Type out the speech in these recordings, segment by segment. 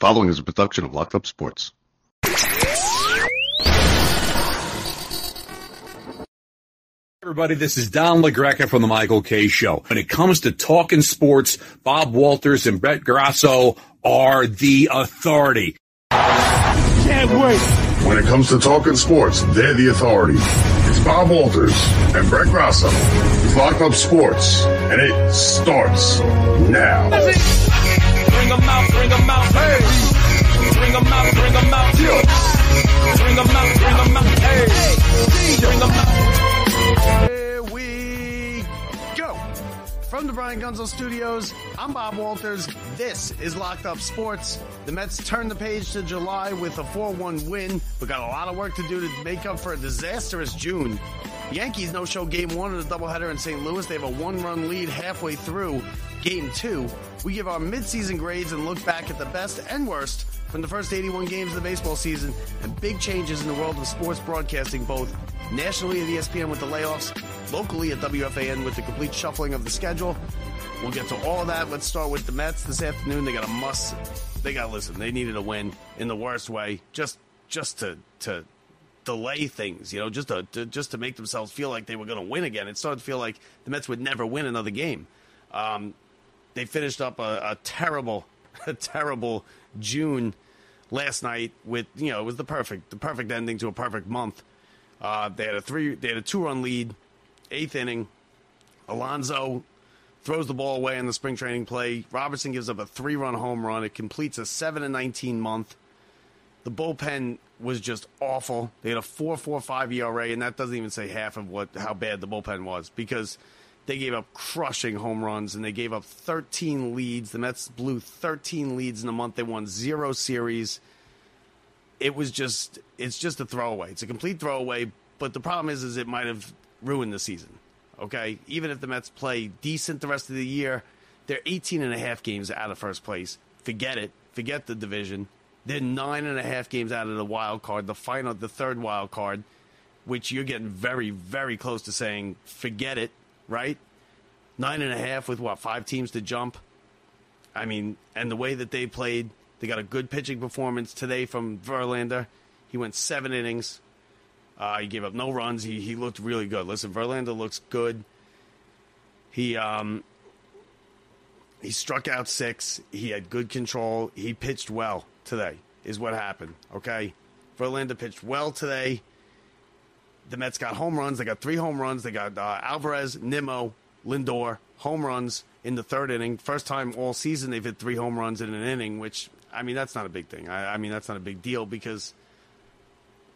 Following is a production of Locked Up Sports. Everybody, this is Don LaGreca from the Michael Kay Show. When it comes to talking sports, Bob Walters and Brett Grasso are the authority. Can't wait. When it comes to talking sports, they're the authority. It's Bob Walters and Brett Grasso. It's Locked Up Sports, and it starts now. Bring them out, bring them out, hey. Bring them out, bring them out, yeah. Bring them out, bring them out, hey. Bring them out. Here we go. From the Brian Gunzel Studios, I'm Bob Walters. This is Locked Up Sports. The Mets turned the page to July with a 4-1 win, but got a lot of work to do to make up for a disastrous June. Yankees no-show game one of the doubleheader in St. Louis. They have a one-run lead halfway through game two. We give our midseason grades and look back at the best and worst from the first 81 games of the baseball season and big changes in the world of sports broadcasting, both nationally at ESPN with the layoffs, locally at WFAN with the complete shuffling of the schedule. We'll get to all that. Let's start with the Mets this afternoon. They got a must. They got to listen. They needed a win in the worst way, just just to to delay things. You know, just to, to just to make themselves feel like they were going to win again. It started to feel like the Mets would never win another game. Um, they finished up a, a terrible, a terrible June last night with you know it was the perfect the perfect ending to a perfect month. Uh, they had a three they had a two run lead, eighth inning. Alonso throws the ball away in the spring training play. Robertson gives up a three run home run. It completes a seven and nineteen month. The bullpen was just awful. They had a four four five ERA, and that doesn't even say half of what how bad the bullpen was because they gave up crushing home runs and they gave up 13 leads. The Mets blew 13 leads in a month. They won zero series. It was just it's just a throwaway. It's a complete throwaway. But the problem is, is it might have ruined the season. Okay, even if the Mets play decent the rest of the year, they're 18 and a half games out of first place. Forget it. Forget the division. They're nine and a half games out of the wild card, the final, the third wild card, which you're getting very, very close to saying, forget it, right? Nine and a half with what, five teams to jump? I mean, and the way that they played, they got a good pitching performance today from Verlander. He went seven innings. Uh, he gave up no runs. He he looked really good. Listen, Verlander looks good. He um he struck out six. He had good control. He pitched well today. Is what happened. Okay, Verlander pitched well today. The Mets got home runs. They got three home runs. They got uh, Alvarez, Nimmo, Lindor home runs in the third inning. First time all season they've hit three home runs in an inning. Which I mean, that's not a big thing. I, I mean, that's not a big deal because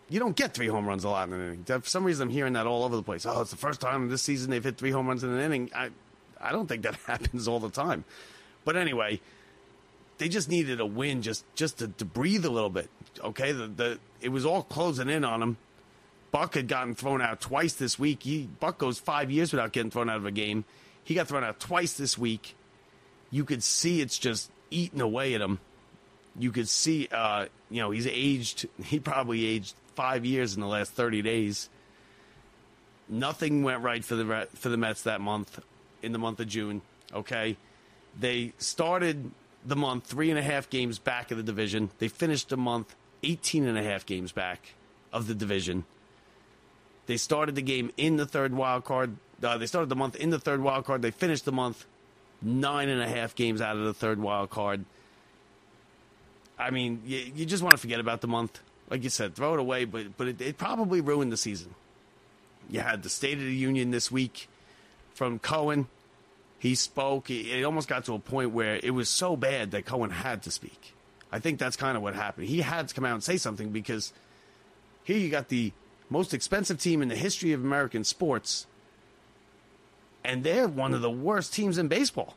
you don't get three home runs a lot in an inning. For some reason, I'm hearing that all over the place. Oh, it's the first time this season they've hit three home runs in an inning. I, I don't think that happens all the time. But anyway, they just needed a win just just to, to breathe a little bit. Okay, the, the it was all closing in on them. Buck had gotten thrown out twice this week. He, Buck goes five years without getting thrown out of a game. He got thrown out twice this week. You could see it's just eating away at him. You could see, uh, you know, he's aged. He probably aged five years in the last 30 days. Nothing went right for the for the Mets that month, in the month of June. Okay, they started the month three and a half games back of the division. They finished the month 18 and a half games back of the division. They started the game in the third wild card. Uh, they started the month in the third wild card. They finished the month nine and a half games out of the third wild card. I mean, you, you just want to forget about the month like you said, throw it away, but but it, it, probably ruined the season. You had the State of the Union this week from Cohen. He spoke. It almost got to a point where it was so bad that Cohen had to speak. I think that's kind of what happened. He had to come out and say something because here you got the most expensive team in the history of American sports, and they're one of the worst teams in baseball.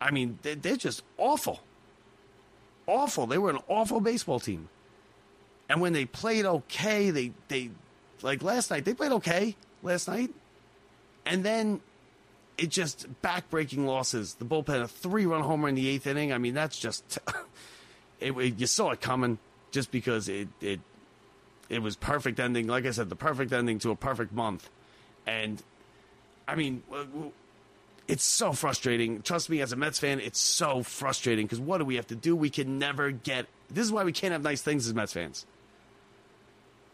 I mean, they're just awful. Awful. They were an awful baseball team. And when they played okay, they they like last night, they played okay last night. And then it just backbreaking losses. The bullpen a three run homer in the eighth inning. I mean, that's just it, it, you saw it coming just because it it it was perfect ending. Like I said, the perfect ending to a perfect month. And I mean, it's so frustrating. Trust me, as a Mets fan, it's so frustrating because what do we have to do? We can never get. This is why we can't have nice things as Mets fans.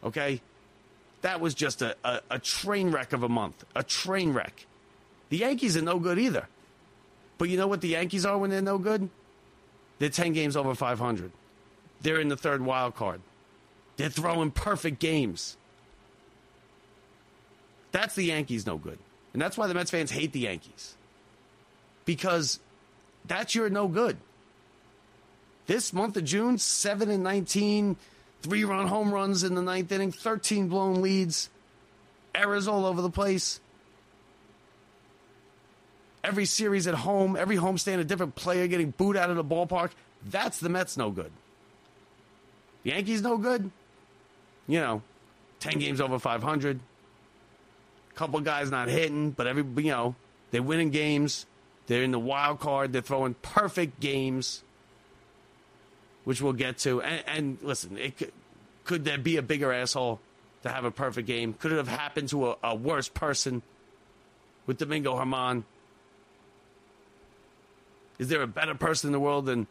Okay? That was just a, a, a train wreck of a month. A train wreck. The Yankees are no good either. But you know what the Yankees are when they're no good? They're 10 games over 500. They're in the third wild card. They're throwing perfect games. That's the Yankees no good. And that's why the Mets fans hate the Yankees. Because that's your no good. This month of June, 7 and 19, three run home runs in the ninth inning, 13 blown leads, errors all over the place. Every series at home, every home homestand, a different player getting booed out of the ballpark. That's the Mets no good. The Yankees no good. You know, 10 games over 500. Couple guys not hitting, but every, you know, they're winning games. They're in the wild card. They're throwing perfect games, which we'll get to. And, and listen, it could, could there be a bigger asshole to have a perfect game? Could it have happened to a, a worse person with Domingo German? Is there a better person in the world than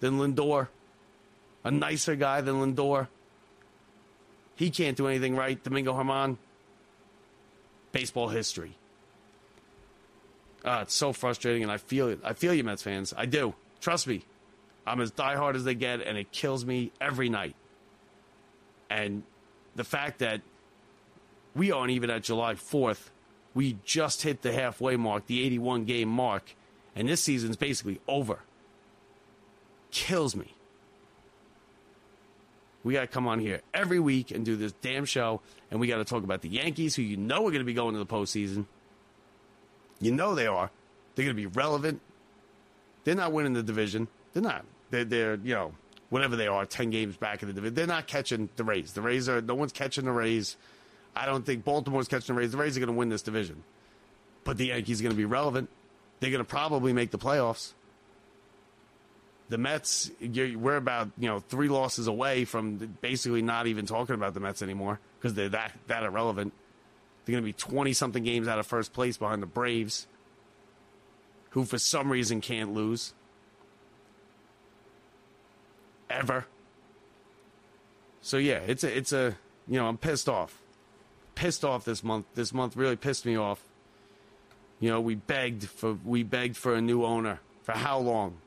than Lindor? A nicer guy than Lindor? He can't do anything right. Domingo Germán. Baseball history. Ah, it's so frustrating, and I feel it. I feel you, Mets fans. I do. Trust me. I'm as diehard as they get, and it kills me every night. And the fact that we aren't even at July 4th, we just hit the halfway mark, the 81 game mark, and this season's basically over. Kills me. We got to come on here every week and do this damn show, and we got to talk about the Yankees, who you know are going to be going to the postseason. You know they are. They're going to be relevant. They're not winning the division. They're not. They're, they're you know, whatever they are, 10 games back in the division. They're not catching the Rays. The Rays are, no one's catching the Rays. I don't think Baltimore's catching the Rays. The Rays are going to win this division. But the Yankees are going to be relevant. They're going to probably make the playoffs. The Mets, we're about you know three losses away from basically not even talking about the Mets anymore because they're that that irrelevant. They're going to be twenty something games out of first place behind the Braves, who for some reason can't lose ever. So yeah, it's a it's a you know I'm pissed off, pissed off this month. This month really pissed me off. You know, we begged for we begged for a new owner. For how long?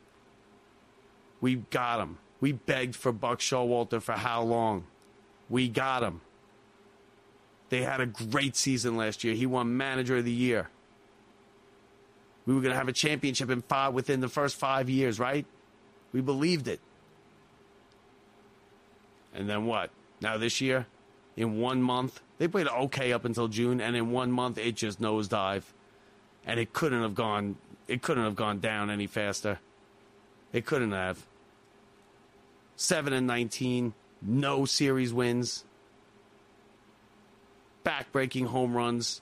We got him. We begged for Buck Showalter for how long? We got him. They had a great season last year. He won Manager of the Year. We were going to have a championship in five within the first five years, right? We believed it. And then what? Now this year, in one month, they played okay up until June, and in one month it just nosedive, and it couldn't have gone. It couldn't have gone down any faster. It couldn't have. Seven and nineteen, no series wins, back-breaking home runs,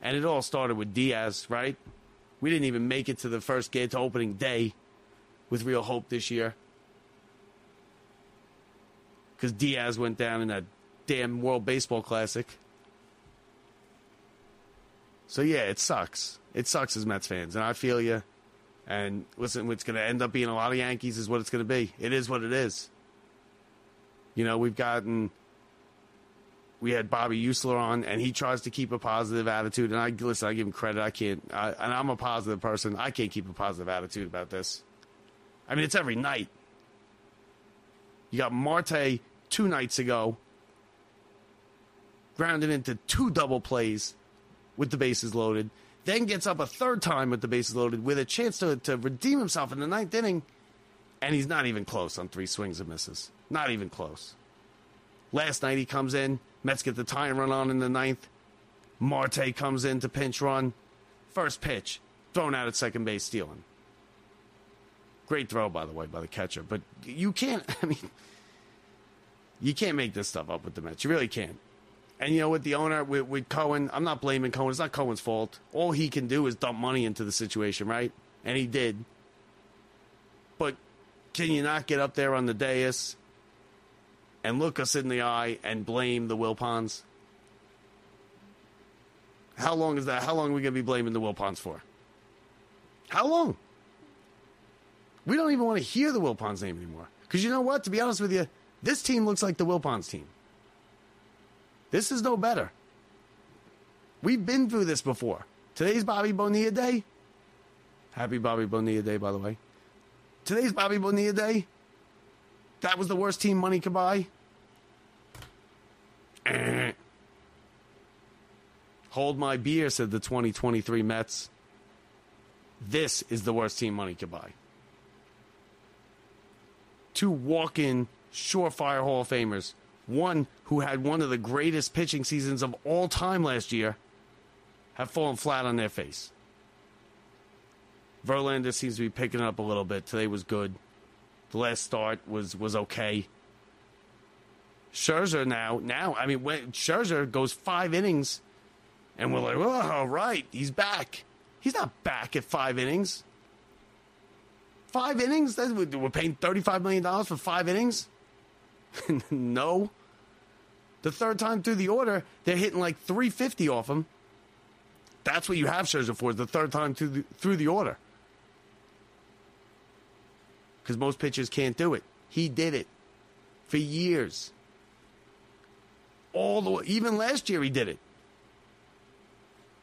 and it all started with Diaz, right? We didn't even make it to the first game to opening day with real hope this year because Diaz went down in that damn World Baseball Classic. So yeah, it sucks. It sucks as Mets fans, and I feel you. And listen, what's going to end up being a lot of Yankees is what it's going to be. It is what it is. You know, we've gotten. We had Bobby Usler on, and he tries to keep a positive attitude. And I listen, I give him credit. I can't, I, and I'm a positive person. I can't keep a positive attitude about this. I mean, it's every night. You got Marte two nights ago, grounded into two double plays with the bases loaded, then gets up a third time with the bases loaded with a chance to, to redeem himself in the ninth inning, and he's not even close on three swings and misses. Not even close. Last night he comes in, Mets get the tying run on in the ninth. Marte comes in to pinch run. First pitch, thrown out at second base, stealing. Great throw, by the way, by the catcher. But you can't, I mean, you can't make this stuff up with the Mets. You really can't. And you know what? The owner with, with Cohen, I'm not blaming Cohen. It's not Cohen's fault. All he can do is dump money into the situation, right? And he did. But can you not get up there on the dais and look us in the eye and blame the Wilpons? How long is that? How long are we going to be blaming the Wilpons for? How long? We don't even want to hear the Wilpons name anymore. Because you know what? To be honest with you, this team looks like the Wilpons team. This is no better. We've been through this before. Today's Bobby Bonilla Day. Happy Bobby Bonilla Day, by the way. Today's Bobby Bonilla Day. That was the worst team money could buy. Hold my beer, said the 2023 Mets. This is the worst team money could buy. Two walk in, surefire Hall of Famers. One who had one of the greatest pitching seasons of all time last year have fallen flat on their face. Verlander seems to be picking up a little bit. Today was good. The last start was was okay. Scherzer now, now I mean, when Scherzer goes five innings, and we're like, oh, right, he's back. He's not back at five innings. Five innings? We're paying thirty-five million dollars for five innings? no. The third time through the order, they're hitting like three fifty off him. That's what you have Scherzer for. The third time through the, through the order because most pitchers can't do it. He did it for years. All the way, even last year he did it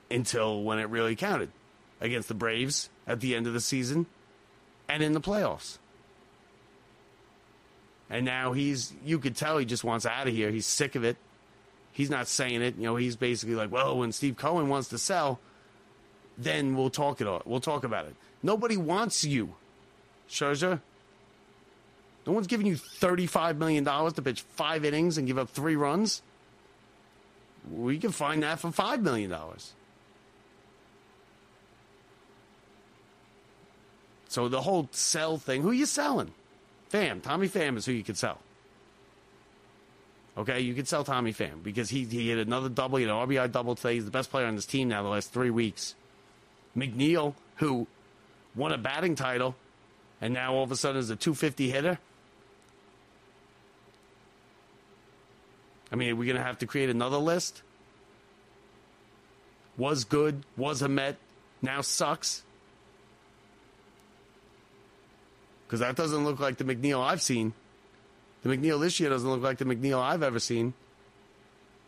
until when it really counted against the Braves at the end of the season and in the playoffs. And now he's, you could tell he just wants out of here. He's sick of it. He's not saying it. You know, he's basically like, well, when Steve Cohen wants to sell, then we'll talk it. All, we'll talk about it. Nobody wants you, Scherzer. No one's giving you $35 million to pitch five innings and give up three runs. We can find that for $5 million. So the whole sell thing, who are you selling? Pham. Tommy Pham is who you could sell. Okay, you could sell Tommy Pham because he, he hit another double, had an RBI double today. He's the best player on this team now the last three weeks. McNeil, who won a batting title and now all of a sudden is a 250 hitter. I mean, are we going to have to create another list? Was good, was a Met, now sucks? Because that doesn't look like the McNeil I've seen. The McNeil this year doesn't look like the McNeil I've ever seen.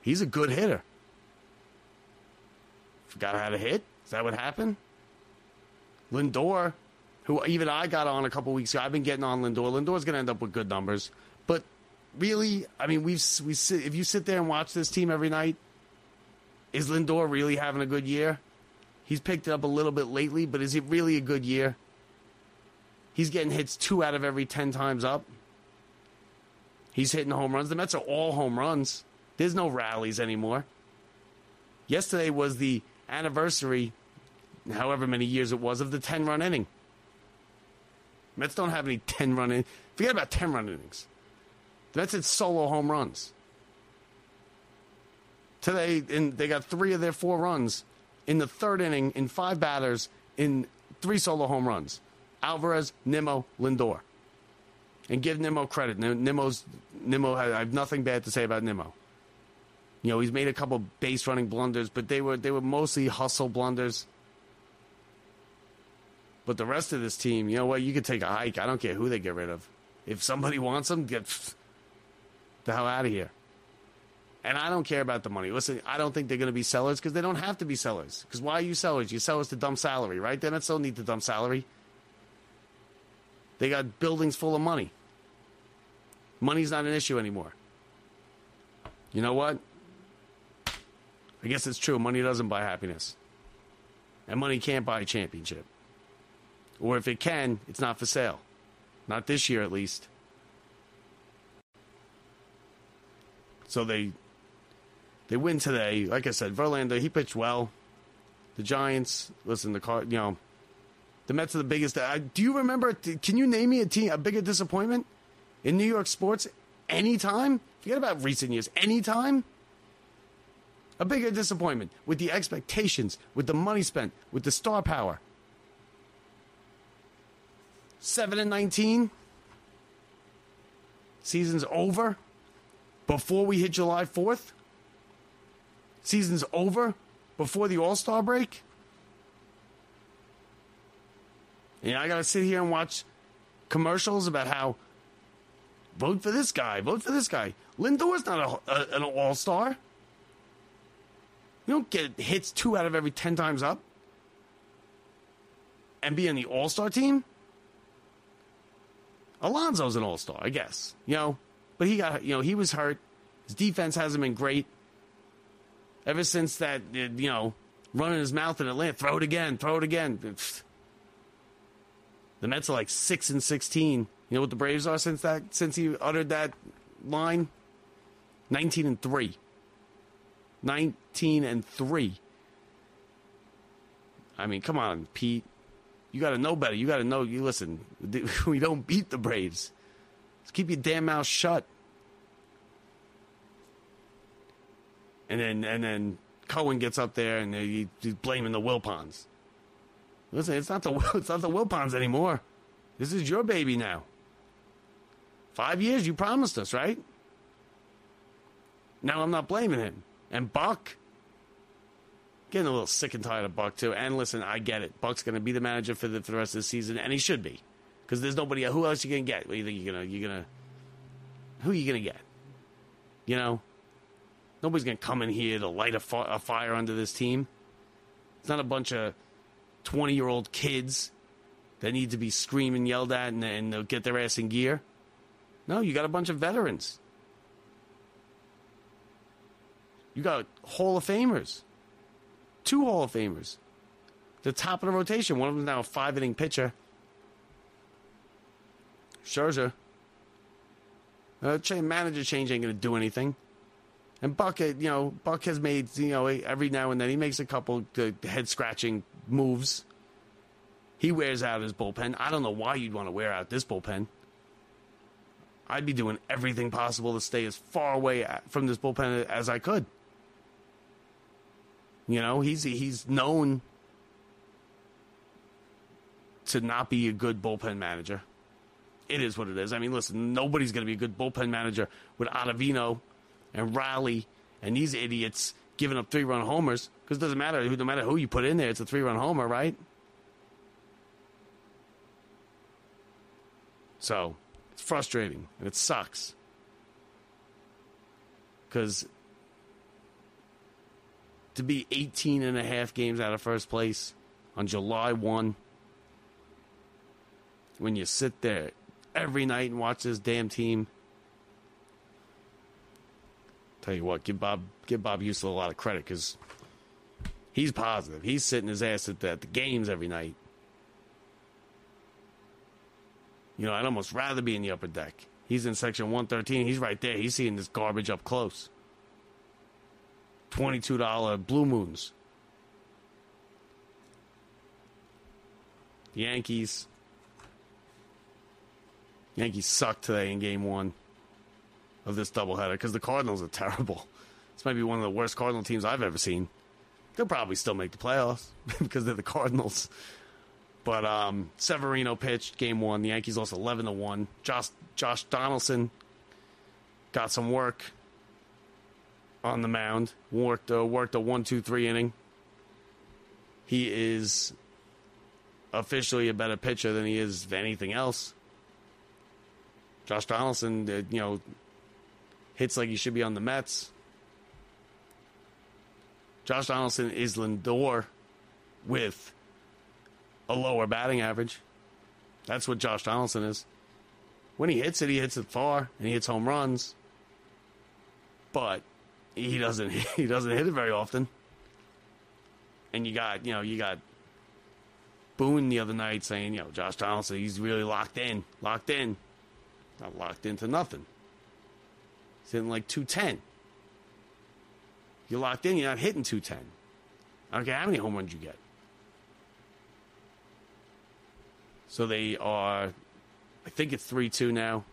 He's a good hitter. Forgot how to hit? Is that what happened? Lindor, who even I got on a couple weeks ago. I've been getting on Lindor. Lindor's going to end up with good numbers. But really, I mean, we've we sit, if you sit there and watch this team every night, is Lindor really having a good year? He's picked it up a little bit lately, but is it really a good year? He's getting hits two out of every ten times up. He's hitting home runs. The Mets are all home runs. There's no rallies anymore. Yesterday was the anniversary, however many years it was, of the 10 run inning. Mets don't have any 10 run in. Forget about 10 run innings. That's its solo home runs. Today, in, they got three of their four runs in the third inning in five batters in three solo home runs. Alvarez, Nimmo, Lindor. And give Nimmo credit. Nimmo's Nimmo. I have nothing bad to say about Nimmo. You know, he's made a couple base running blunders, but they were they were mostly hustle blunders. But the rest of this team, you know what? You could take a hike. I don't care who they get rid of. If somebody wants them, get the hell out of here. And I don't care about the money. Listen, I don't think they're going to be sellers because they don't have to be sellers. Because why are you sellers? You sellers to dump salary, right? They don't still need to dump salary. They got buildings full of money. Money's not an issue anymore. You know what? I guess it's true. Money doesn't buy happiness. And money can't buy a championship. Or if it can, it's not for sale. Not this year, at least. So they they win today. Like I said, Verlander he pitched well. The Giants, listen, the car, you know, the Mets are the biggest. Uh, do you remember? Can you name me a team a bigger disappointment in New York sports anytime? Forget about recent years. Anytime. A bigger disappointment with the expectations, with the money spent, with the star power. Seven and nineteen. Season's over before we hit July 4th? Season's over before the All Star break? And I got to sit here and watch commercials about how vote for this guy, vote for this guy. Lindor's not a, a, an all star. You don't get hits two out of every 10 times up and be on the all star team. Alonso's an all star, I guess. You know, but he got, you know, he was hurt. His defense hasn't been great. Ever since that, you know, running his mouth in Atlanta, throw it again, throw it again. The Mets are like six and sixteen. You know what the Braves are since that since he uttered that line? Nineteen and three. Nineteen and three. I mean, come on, Pete. You got to know better. You got to know. You listen. We don't beat the Braves. Just keep your damn mouth shut. And then and then Cohen gets up there and he, he's blaming the Wilpons. Listen, it's not the it's not the Wilpons anymore. This is your baby now. Five years you promised us, right? Now I'm not blaming him. And Buck, getting a little sick and tired of Buck too. And listen, I get it. Buck's going to be the manager for the for the rest of the season, and he should be, because there's nobody. Who else you to get? What you think you're gonna you're gonna? Who are you to get? You know, nobody's to come in here to light a, a fire under this team. It's not a bunch of 20 year old kids that need to be screaming, yelled at, and, and they'll get their ass in gear. No, you got a bunch of veterans. You got Hall of Famers. Two Hall of Famers. The top of the rotation. One of them now a five inning pitcher. Scherzer. Uh, manager change ain't going to do anything. And Buck, uh, you know, Buck has made, you know, every now and then he makes a couple uh, head scratching moves. He wears out his bullpen. I don't know why you'd want to wear out this bullpen. I'd be doing everything possible to stay as far away from this bullpen as I could. You know, he's he's known to not be a good bullpen manager. It is what it is. I mean, listen, nobody's going to be a good bullpen manager with Ottavino and Raley and these idiots giving up three run homers because it doesn't matter. No matter who you put in there, it's a three run homer, right? So it's frustrating and it sucks. Because to be 18 and a half games out of first place on July 1 when you sit there every night and watch this damn team tell you what give Bob give Bob Houston a lot of credit because he's positive he's sitting his ass at the, at the games every night you know I'd almost rather be in the upper deck he's in section 113 he's right there he's seeing this garbage up close $22 Blue Moons. The Yankees. Yankees suck today in game one of this doubleheader because the Cardinals are terrible. This might be one of the worst Cardinal teams I've ever seen. They'll probably still make the playoffs because they're the Cardinals. But um, Severino pitched game one. The Yankees lost 11 to 1. Josh, Josh Donaldson got some work on the mound. Worked a, worked a one, two, three inning. He is officially a better pitcher than he is anything else. Josh Donaldson, uh, you know, hits like he should be on the Mets. Josh Donaldson is Lindor with a lower batting average. That's what Josh Donaldson is. When he hits it, he hits it far and he hits home runs. But he doesn't he doesn't hit it very often. And you got you know you got Boone the other night saying you know Josh Donaldson he's really locked in locked in, not locked into nothing. He's hitting like two ten. You're locked in. You're not hitting two ten. I don't care how many home runs you get. So they are, I think it's three two now.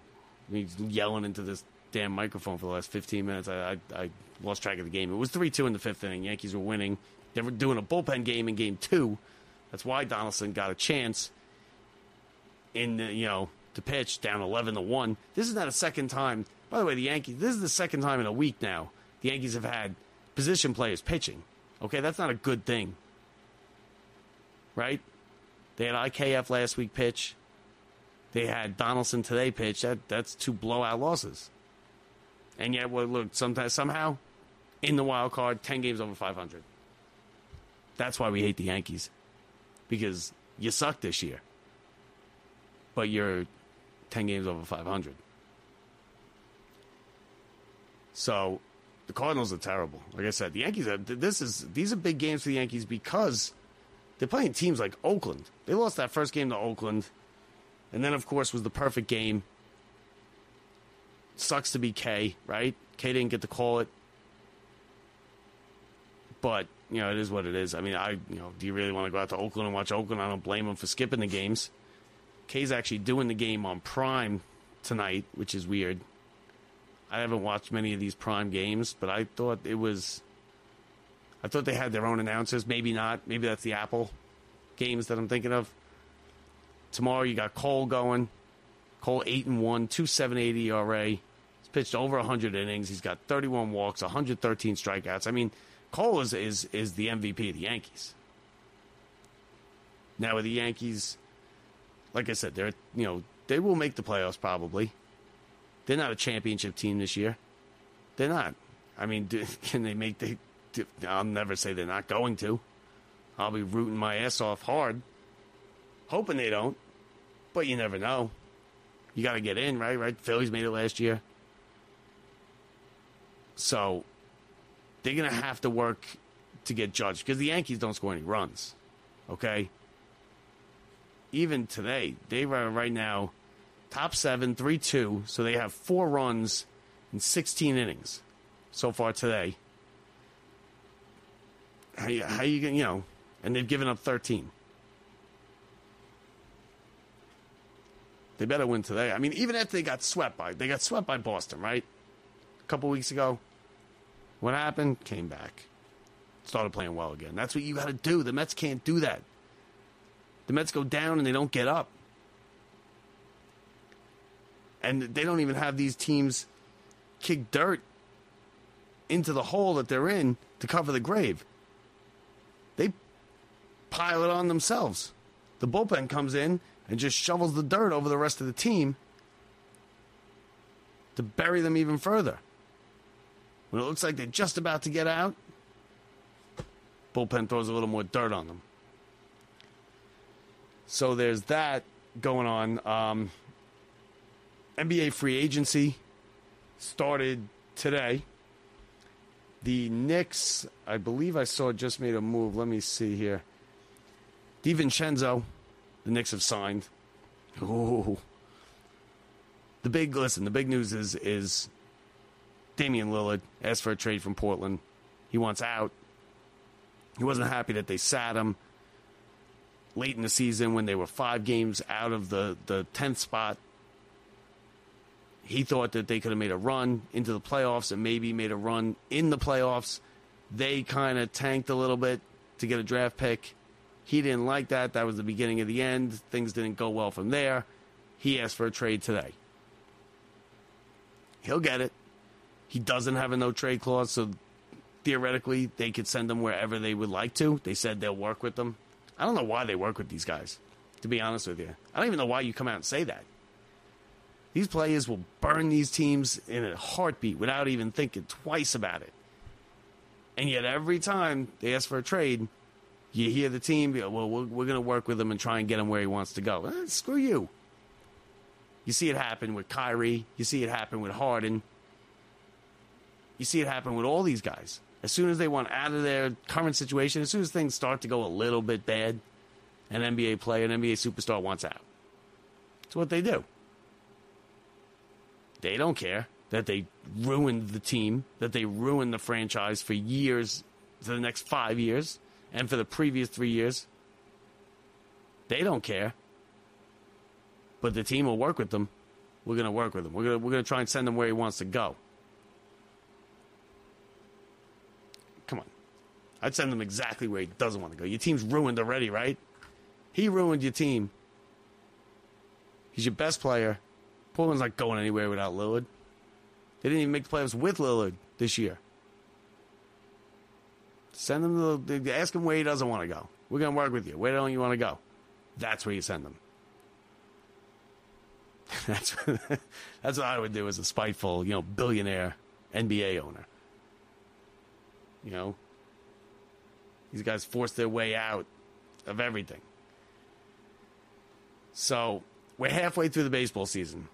He's yelling into this damn microphone for the last 15 minutes. I, I, I lost track of the game. It was 3 2 in the fifth inning. Yankees were winning. They were doing a bullpen game in game two. That's why Donaldson got a chance in the, you know, to pitch down 11 to 1. This is not a second time. By the way, the Yankees, this is the second time in a week now the Yankees have had position players pitching. Okay, that's not a good thing. Right? They had IKF last week pitch. They had Donaldson today pitch. That that's two blowout losses. And yet, well, look, sometimes somehow, in the wild card, ten games over five hundred. That's why we hate the Yankees, because you suck this year, but you're ten games over five hundred. So, the Cardinals are terrible. Like I said, the Yankees. Are, this is these are big games for the Yankees because they're playing teams like Oakland. They lost that first game to Oakland, and then of course was the perfect game. Sucks to be Kay, right? Kay didn't get to call it, but you know it is what it is. I mean, I you know, do you really want to go out to Oakland and watch Oakland? I don't blame them for skipping the games. Kay's actually doing the game on Prime tonight, which is weird. I haven't watched many of these Prime games, but I thought it was. I thought they had their own announcers. Maybe not. Maybe that's the Apple games that I'm thinking of. Tomorrow you got Cole going. Cole eight and one, two seven eight ERA. He's pitched over hundred innings. He's got 31 walks, 113 strikeouts. I mean, Cole is is is the MVP of the Yankees. Now with the Yankees, like I said, they're you know they will make the playoffs probably. They're not a championship team this year. They're not. I mean, do, can they make the? do- I'll never say they're not going to. I'll be rooting my ass off hard, hoping they don't. But you never know. You got to get in, right? Right. Phillies made it last year, so they're gonna have to work to get judged because the Yankees don't score any runs. Okay. Even today, they are right now top seven, three two. So they have four runs in sixteen innings so far today. How you, how you you know? And they've given up thirteen. They better win today. I mean, even if they got swept by they got swept by Boston, right? A couple weeks ago. What happened? Came back. Started playing well again. That's what you got to do. The Mets can't do that. The Mets go down and they don't get up. And they don't even have these teams kick dirt into the hole that they're in to cover the grave. They pile it on themselves. The bullpen comes in and just shovels the dirt over the rest of the team to bury them even further. When it looks like they're just about to get out, bullpen throws a little more dirt on them. So there's that going on. Um, NBA free agency started today. The Knicks, I believe I saw just made a move. Let me see here. DiVincenzo, the Knicks have signed. Ooh. The big listen, the big news is is Damian Lillard asked for a trade from Portland. He wants out. He wasn't happy that they sat him late in the season when they were five games out of the, the 10th spot. He thought that they could have made a run into the playoffs and maybe made a run in the playoffs. They kind of tanked a little bit to get a draft pick. He didn't like that. That was the beginning of the end. Things didn't go well from there. He asked for a trade today. He'll get it. He doesn't have a no trade clause, so theoretically they could send him wherever they would like to. They said they'll work with them. I don't know why they work with these guys, to be honest with you. I don't even know why you come out and say that. These players will burn these teams in a heartbeat without even thinking twice about it. And yet, every time they ask for a trade, you hear the team, well, we're, we're going to work with him and try and get him where he wants to go. Eh, screw you. You see it happen with Kyrie. You see it happen with Harden. You see it happen with all these guys. As soon as they want out of their current situation, as soon as things start to go a little bit bad, an NBA player, an NBA superstar wants out. It's what they do. They don't care that they ruined the team, that they ruined the franchise for years, for the next five years, and for the previous three years. They don't care. But the team will work with them. We're going to work with them. We're going we're to try and send him where he wants to go. Come on. I'd send him exactly where he doesn't want to go. Your team's ruined already, right? He ruined your team. He's your best player. Portland's not going anywhere without Lillard. They didn't even make the playoffs with Lillard this year. Send them to the, ask him where he doesn't want to go. We're going to work with you. Where don't you want to go? That's where you send them. That's that's what I would do as a spiteful, you know, billionaire NBA owner. You know, these guys force their way out of everything. So we're halfway through the baseball season.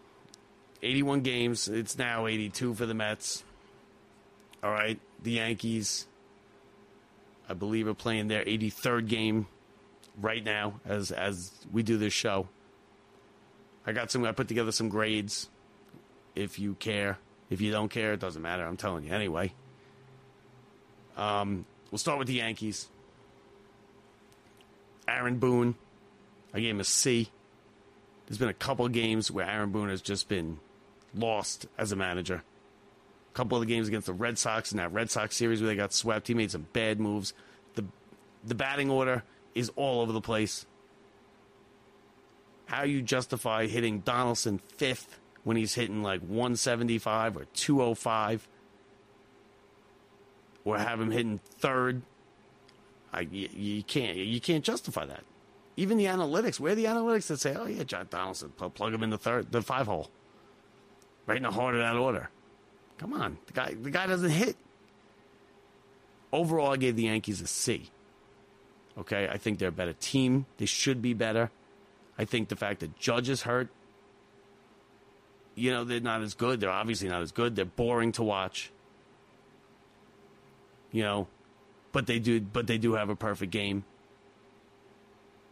81 games. It's now 82 for the Mets. All right. The Yankees, I believe, are playing their 83rd game right now as as we do this show. I got some. I put together some grades. If you care, if you don't care, it doesn't matter. I'm telling you anyway. Um, we'll start with the Yankees. Aaron Boone, I gave him a C. There's been a couple games where Aaron Boone has just been lost as a manager. A couple of the games against the Red Sox in that Red Sox series where they got swept, he made some bad moves. The the batting order is all over the place. How you justify hitting Donaldson fifth when he's hitting like 175 or 205, or have him hitting third? I you, you can't you can't justify that. Even the analytics, where are the analytics that say, "Oh yeah, John Donaldson, plug him in the third, the five hole, right in the heart of that order." Come on, the guy the guy doesn't hit. Overall, I gave the Yankees a C. Okay, I think they're a better team. They should be better. I think the fact that Judge is hurt, you know, they're not as good. They're obviously not as good. They're boring to watch. You know, but they do but they do have a perfect game.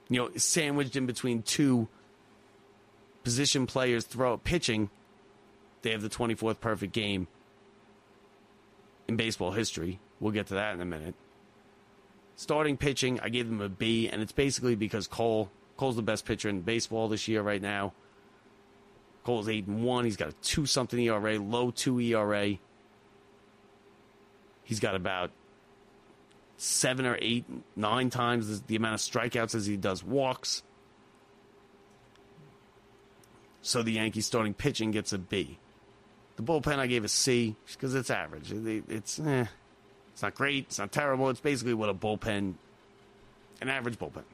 You know, sandwiched in between two position players throw pitching, they have the 24th perfect game in baseball history. We'll get to that in a minute. Starting pitching, I gave them a B, and it's basically because Cole Cole's the best pitcher in baseball this year right now. Cole's eight and one. He's got a two something ERA, low two ERA. He's got about seven or eight, nine times the amount of strikeouts as he does walks. So the Yankees starting pitching gets a B. The bullpen I gave a C because it's average. It's eh, it's not great. It's not terrible. It's basically what a bullpen, an average bullpen.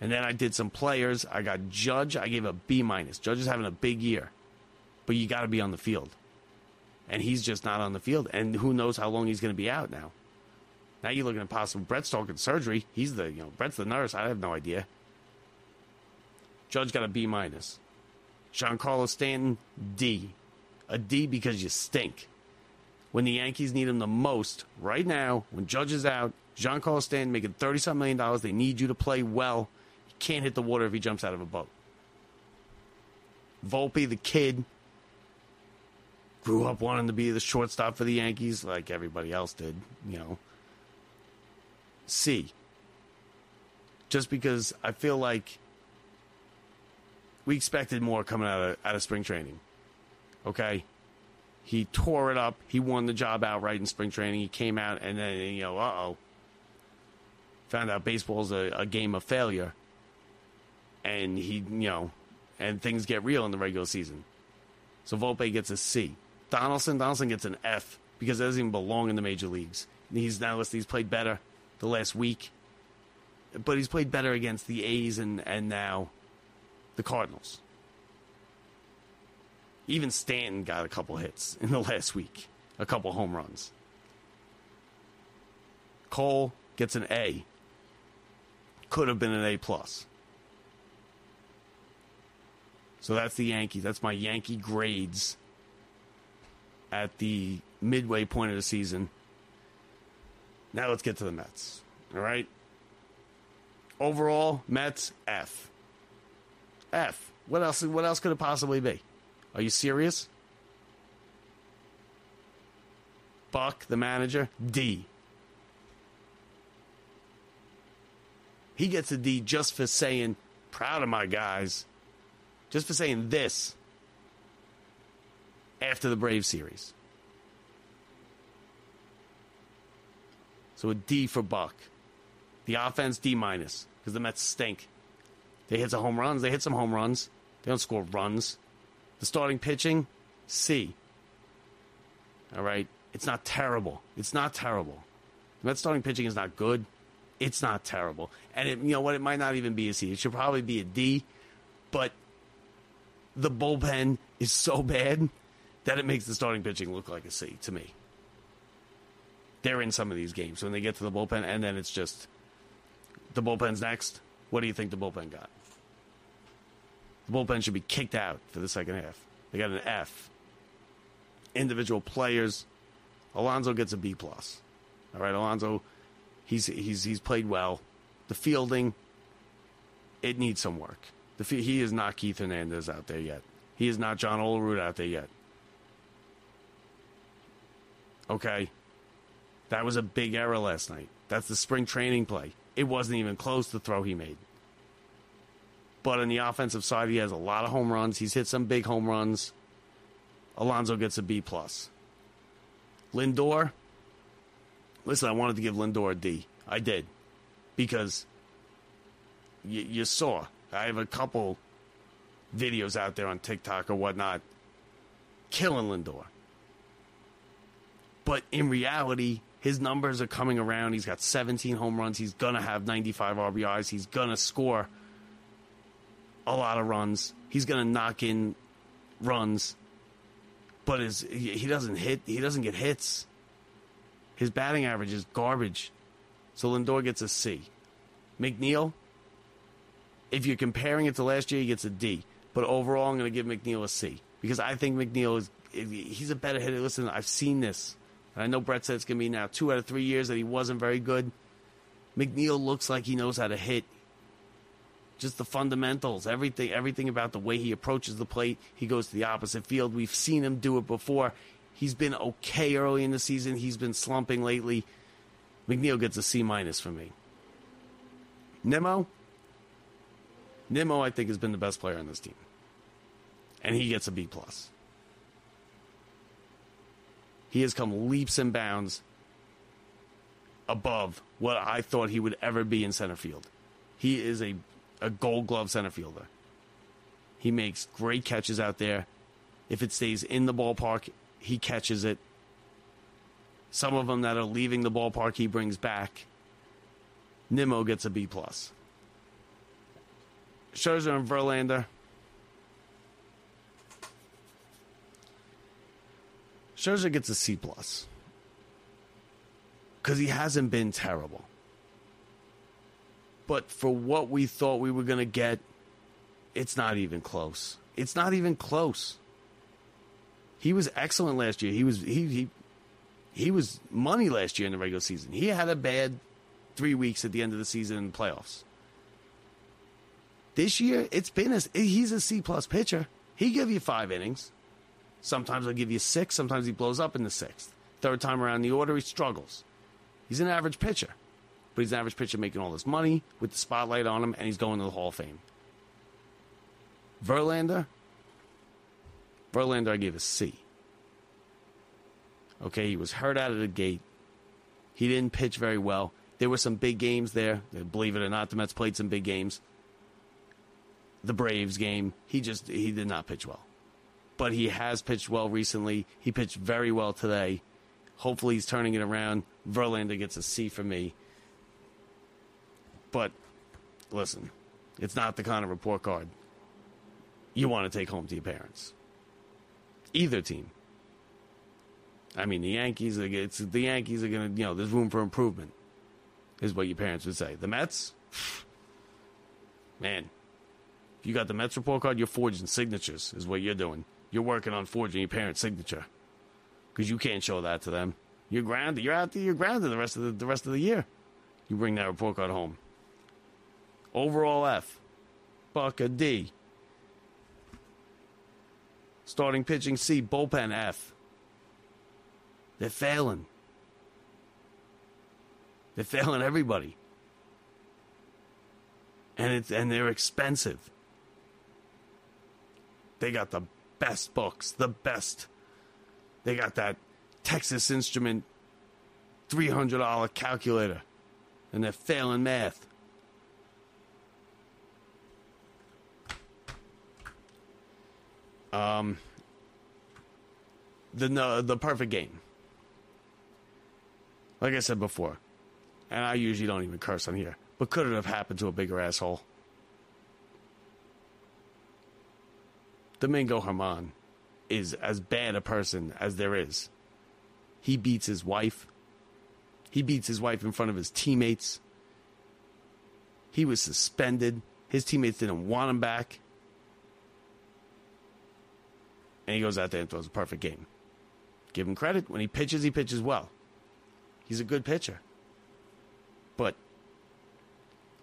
And then I did some players. I got Judge. I gave a B minus. Judge is having a big year, but you got to be on the field, and he's just not on the field. And who knows how long he's going to be out now? Now you're looking at possible Brett's talking surgery. He's the you know Brett's the nurse. I have no idea. Judge got a B minus. Giancarlo Stanton D, a D because you stink. When the Yankees need him the most right now, when Judge is out, Giancarlo Stanton making thirty something million dollars. They need you to play well. He can't hit the water if he jumps out of a boat. Volpe, the kid, grew up wanting to be the shortstop for the Yankees, like everybody else did. You know. C. Just because I feel like we expected more coming out of out of spring training. Okay? He tore it up. He won the job outright in spring training. He came out and then you know, uh oh. Found out baseball's a, a game of failure. And he you know and things get real in the regular season. So Volpe gets a C. Donaldson, Donaldson gets an F because he doesn't even belong in the major leagues. He's now listed, he's played better the last week. But he's played better against the A's and, and now the Cardinals. Even Stanton got a couple hits in the last week, a couple home runs. Cole gets an A. Could have been an A plus. So that's the Yankees. That's my Yankee grades at the midway point of the season. Now let's get to the Mets. All right. Overall, Mets F. F. What else? What else could it possibly be? Are you serious? Buck, the manager, D. He gets a D just for saying, proud of my guys, just for saying this after the Brave series. So a D for Buck. The offense, D minus, because the Mets stink. They hit some home runs. They hit some home runs. They don't score runs. The starting pitching, C. All right. It's not terrible. It's not terrible. The Mets starting pitching is not good. It's not terrible. And it, you know what? It might not even be a C. It should probably be a D. But the bullpen is so bad that it makes the starting pitching look like a C to me. They're in some of these games when they get to the bullpen, and then it's just the bullpen's next. What do you think the bullpen got? The bullpen should be kicked out for the second half. They got an F. Individual players. Alonso gets a B plus. All right, Alonso, he's he's he's played well. The fielding, it needs some work. The he is not Keith Hernandez out there yet. He is not John Olerud out there yet. Okay, that was a big error last night. That's the spring training play. It wasn't even close to the throw he made. But on the offensive side, he has a lot of home runs. He's hit some big home runs. Alonso gets a B plus. Lindor. Listen, I wanted to give Lindor a D. I did because you, you saw. I have a couple videos out there on TikTok or whatnot killing Lindor. But in reality, his numbers are coming around. He's got 17 home runs. He's going to have 95 RBIs. He's going to score a lot of runs. He's going to knock in runs. But his, he doesn't hit. He doesn't get hits. His batting average is garbage. So Lindor gets a C. McNeil, if you're comparing it to last year, he gets a D. But overall, I'm going to give McNeil a C because I think McNeil is he's a better hitter. Listen, I've seen this. And I know Brett said it's going to be now two out of three years that he wasn't very good. McNeil looks like he knows how to hit. Just the fundamentals, everything, everything about the way he approaches the plate. He goes to the opposite field. We've seen him do it before. He's been okay early in the season. He's been slumping lately. McNeil gets a C minus for me. Nemo, Nimmo, I think, has been the best player on this team. And he gets a B plus. He has come leaps and bounds above what I thought he would ever be in center field. He is a, a gold glove center fielder. He makes great catches out there. If it stays in the ballpark, he catches it. Some of them that are leaving the ballpark, he brings back. Nimmo gets a B plus. Scherzer and Verlander. Scherzer gets a C plus because he hasn't been terrible. But for what we thought we were going to get, it's not even close. It's not even close. He was excellent last year. He was he he he was money last year in the regular season. He had a bad three weeks at the end of the season in the playoffs. This year, it's been a he's a C plus pitcher. He give you five innings. Sometimes I'll give you six. Sometimes he blows up in the sixth. Third time around the order, he struggles. He's an average pitcher, but he's an average pitcher making all this money with the spotlight on him, and he's going to the Hall of Fame. Verlander, Verlander, I gave a C. Okay, he was hurt out of the gate. He didn't pitch very well. There were some big games there. Believe it or not, the Mets played some big games. The Braves game, he just he did not pitch well. But he has pitched well recently. He pitched very well today. Hopefully he's turning it around. Verlander gets a C for me. But listen, it's not the kind of report card you want to take home to your parents. Either team. I mean, the Yankees. It's the Yankees are to. You know, there's room for improvement. Is what your parents would say. The Mets, man. If you got the Mets report card, you're forging signatures. Is what you're doing. You're working on forging your parents' signature because you can't show that to them. You're grounded. You're out there. You're grounded the rest of the, the rest of the year. You bring that report card home. Overall F, Buck a D. Starting pitching C, bullpen F. They're failing. They're failing everybody. And it's and they're expensive. They got the best books, the best. They got that Texas Instrument $300 calculator. And they're failing math. Um, the the perfect game. Like I said before, and I usually don't even curse on here, but could it have happened to a bigger asshole? Domingo Germán is as bad a person as there is. He beats his wife. He beats his wife in front of his teammates. He was suspended. His teammates didn't want him back. And he goes out there and throws a perfect game. Give him credit. When he pitches, he pitches well. He's a good pitcher. But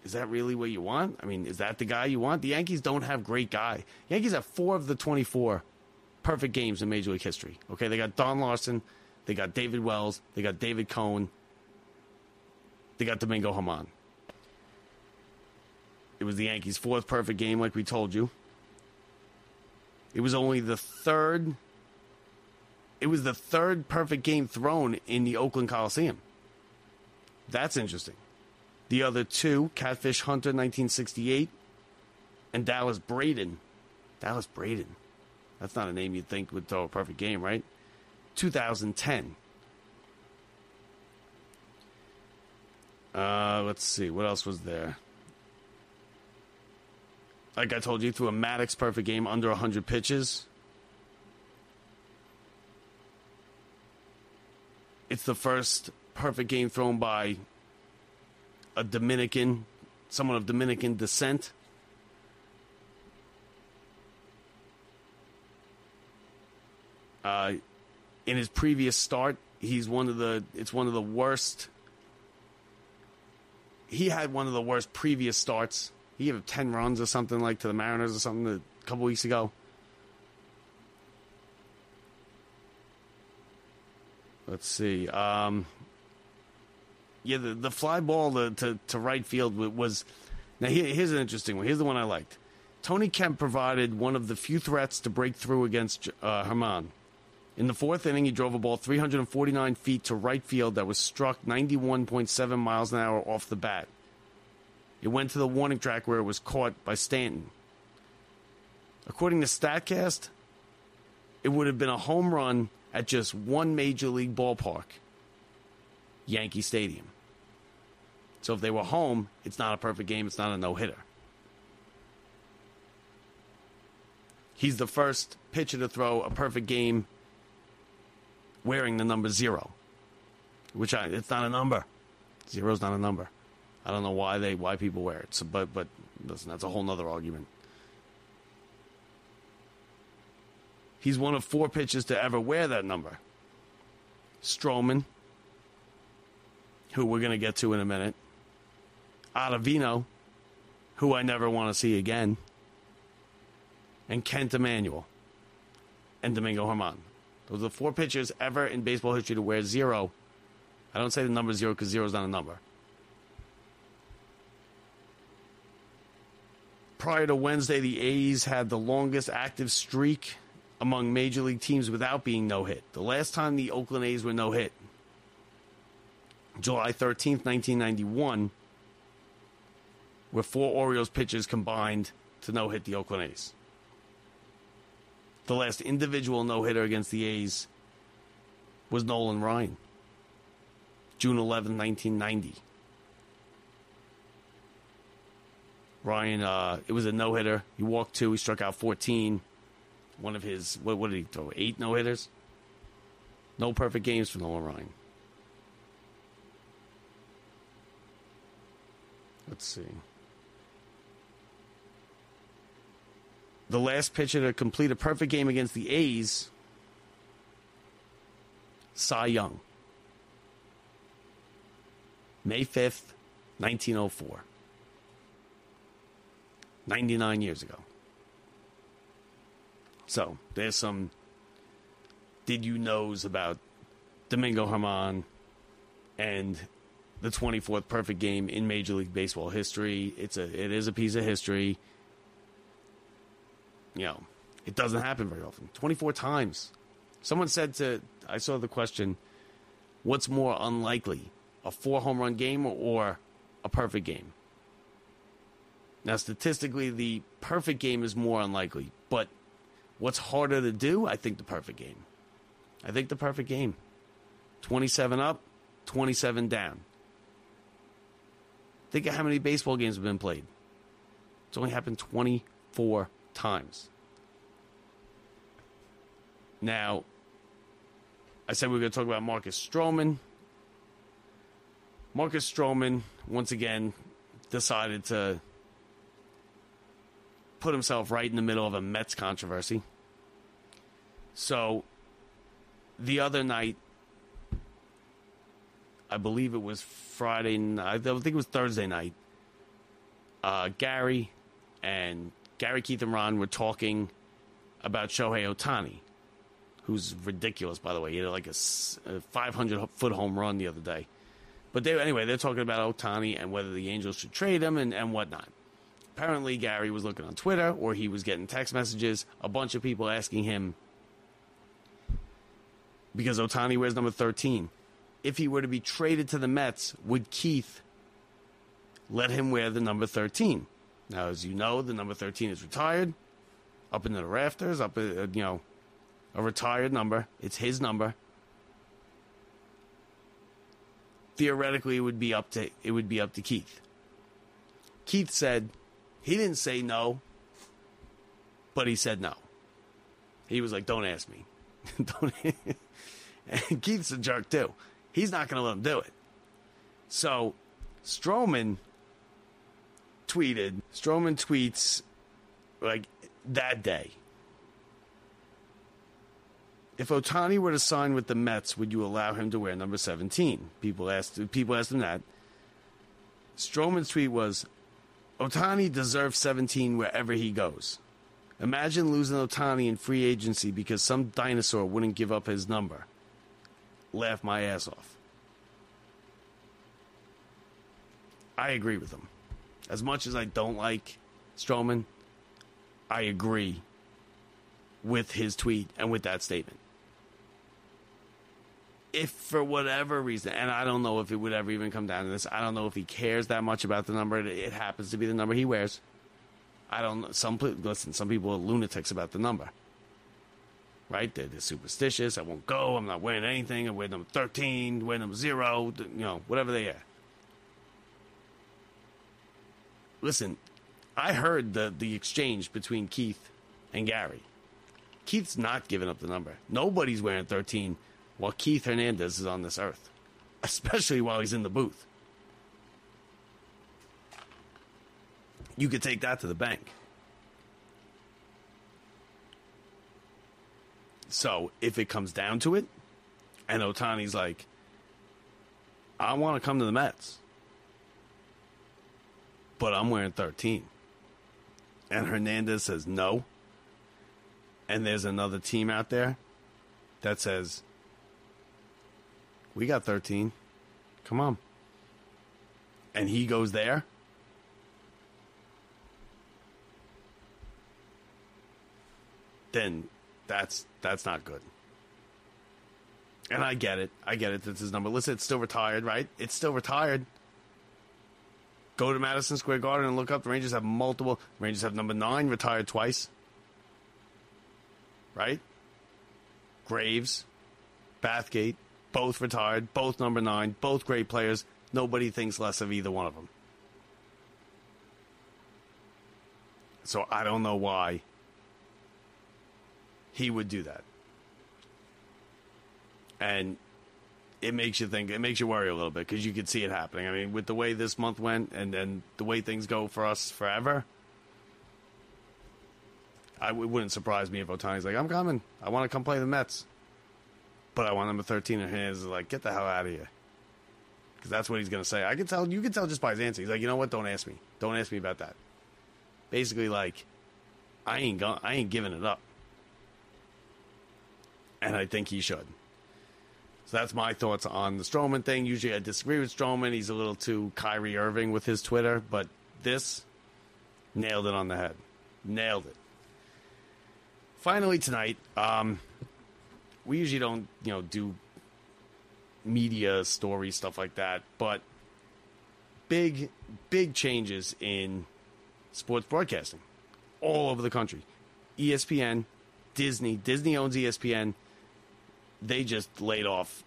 is that really what you want? I mean, is that the guy you want? The Yankees don't have great guy. Yankees have four of the 24 perfect games in Major League history. Okay, they got Don Larsen, they got David Wells, they got David Cone, they got Domingo Germán. It was the Yankees' fourth perfect game, like we told you. It was only the third. It was the third perfect game thrown in the Oakland Coliseum. That's interesting. The other two, Catfish Hunter 1968 and Dallas Braden. Dallas Braden. That's not a name you'd think would throw a perfect game, right? 2010. Uh, let's see. What else was there? Like I told you, threw a Maddux perfect game under 100 pitches. It's the first perfect game thrown by a Dominican, someone of Dominican descent. Uh, in his previous start, he's one of the. It's one of the worst. He had one of the worst previous starts. He gave ten runs or something like to the Mariners or something a couple weeks ago. Let's see. Um, yeah, the, the fly ball to, to, to right field was. Now, here, here's an interesting one. Here's the one I liked. Tony Kemp provided one of the few threats to break through against uh, Germán. In the fourth inning, he drove a ball 349 feet to right field that was struck 91.7 miles an hour off the bat. It went to the warning track where it was caught by Stanton. According to StatCast, it would have been a home run at just one major league ballpark Yankee Stadium. So if they were home, it's not a perfect game, it's not a no hitter. He's the first pitcher to throw a perfect game wearing the number zero, which I, it's not a number. Zero's not a number. I don't know why they why people wear it. So, but but listen, that's a whole nother argument. He's one of four pitchers to ever wear that number. Stroman, who we're going to get to in a minute. Ottavino, who I never want to see again. And Kent Emanuel. And Domingo Germán. Those are the four pitchers ever in baseball history to wear zero. I don't say the number zero because zero is not a number. Prior to Wednesday, the A's had the longest active streak among major league teams without being no hit. The last time the Oakland A's were no hit, July 13th, 1991, where four Orioles pitchers combined to no hit the Oakland A's. The last individual no hitter against the A's was Nolan Ryan, June 11, 1990. Ryan, uh, it was a no hitter. He walked two, he struck out 14. One of his, what, what did he throw? Eight no hitters? No perfect games for Nolan Ryan. Let's see. The last pitcher to complete a perfect game against the A's, Cy Young. May 5th, 1904. 99 years ago. So, there's some did you knows about Domingo Germán and the 24th perfect game in Major League Baseball history. It's a it is a piece of history. You know, it doesn't happen very often. 24 times. Someone said to I saw the question, what's more unlikely? A four home run game or a perfect game? Now, statistically, the perfect game is more unlikely, but what's harder to do? I think the perfect game. I think the perfect game. 27 up, 27 down. Think of how many baseball games have been played. It's only happened 24 times. Now, I said we are going to talk about Marcus Stroman. Marcus Stroman, once again, decided to put himself right in the middle of a Mets controversy. So, the other night, I believe it was Friday. Night, I think it was Thursday night. Uh, Gary and Gary Keith and Ron were talking about Shohei Ohtani, who's ridiculous, by the way. He had like a, a 500 foot home run the other day. But they anyway, they're talking about Ohtani and whether the Angels should trade him and, and whatnot. Apparently, Gary was looking on Twitter or he was getting text messages, a bunch of people asking him because Ohtani wears number 13. If he were to be traded to the Mets, would Keith let him wear the number 13? Now, as you know, the number 13 is retired, up into the rafters, up, uh, you know, a retired number. It's his number. Theoretically, it would be up to it would be up to Keith. Keith said he didn't say no, but he said no. He was like, "Don't ask me." Don't. and Keith's a jerk too. He's not going to let him do it. So, Stroman tweeted. Stroman tweets like that day. If Ohtani were to sign with the Mets, would you allow him to wear number 17? People asked people asked him that. Stroman's tweet was Ohtani deserves 17 wherever he goes. Imagine losing Ohtani in free agency because some dinosaur wouldn't give up his number. Laugh my ass off. I agree with him. As much as I don't like Stroman, I agree with his tweet and with that statement. If for whatever reason, and I don't know if it would ever even come down to this, I don't know if he cares that much about the number. It happens to be the number he wears. I don't know. Some listen. Some people are lunatics about the number. Right? They're, they're superstitious. I won't go. I'm not wearing anything. I wear number thirteen. Wear number zero. You know, whatever they are. Listen, I heard the the exchange between Keith and Gary. Keith's not giving up the number. Nobody's wearing 13 while Keith Hernandez is on this earth, especially while he's in the booth. You could take that to the bank. So if it comes down to it, and Ohtani's like, I want to come to the Mets, but I'm wearing 13. And Hernandez says no. And there's another team out there that says, We got 13. Come on. And he goes there. Then that's that's not good. And I get it. I get it. That's his number. Listen, it's still retired, right? It's still retired. Go to Madison Square Garden and look up. The Rangers have multiple. Rangers have number nine retired twice. Right? Graves, Bathgate, both retired, both number nine, both great players. Nobody thinks less of either one of them. So I don't know why he would do that. And it makes you think, it makes you worry a little bit because you could see it happening. I mean, with the way this month went and, and the way things go for us forever, I, it wouldn't surprise me if Ohtani's like, I'm coming. I want to come play the Mets. But I want number 13 in his. Like, get the hell out of here. Because that's what he's going to say. I can tell, you can tell just by his answer. He's like, you know what? Don't ask me. Don't ask me about that. Basically, like, I ain't going, I ain't giving it up. And I think he should. So that's my thoughts on the Stroman thing. Usually I disagree with Stroman. He's a little too Kyrie Irving with his Twitter, but this nailed it on the head. Nailed it. Finally tonight, um, we usually don't, you know, do media stories, stuff like that, but big, big changes in sports broadcasting all over the country. ESPN, Disney, Disney owns ESPN they just laid off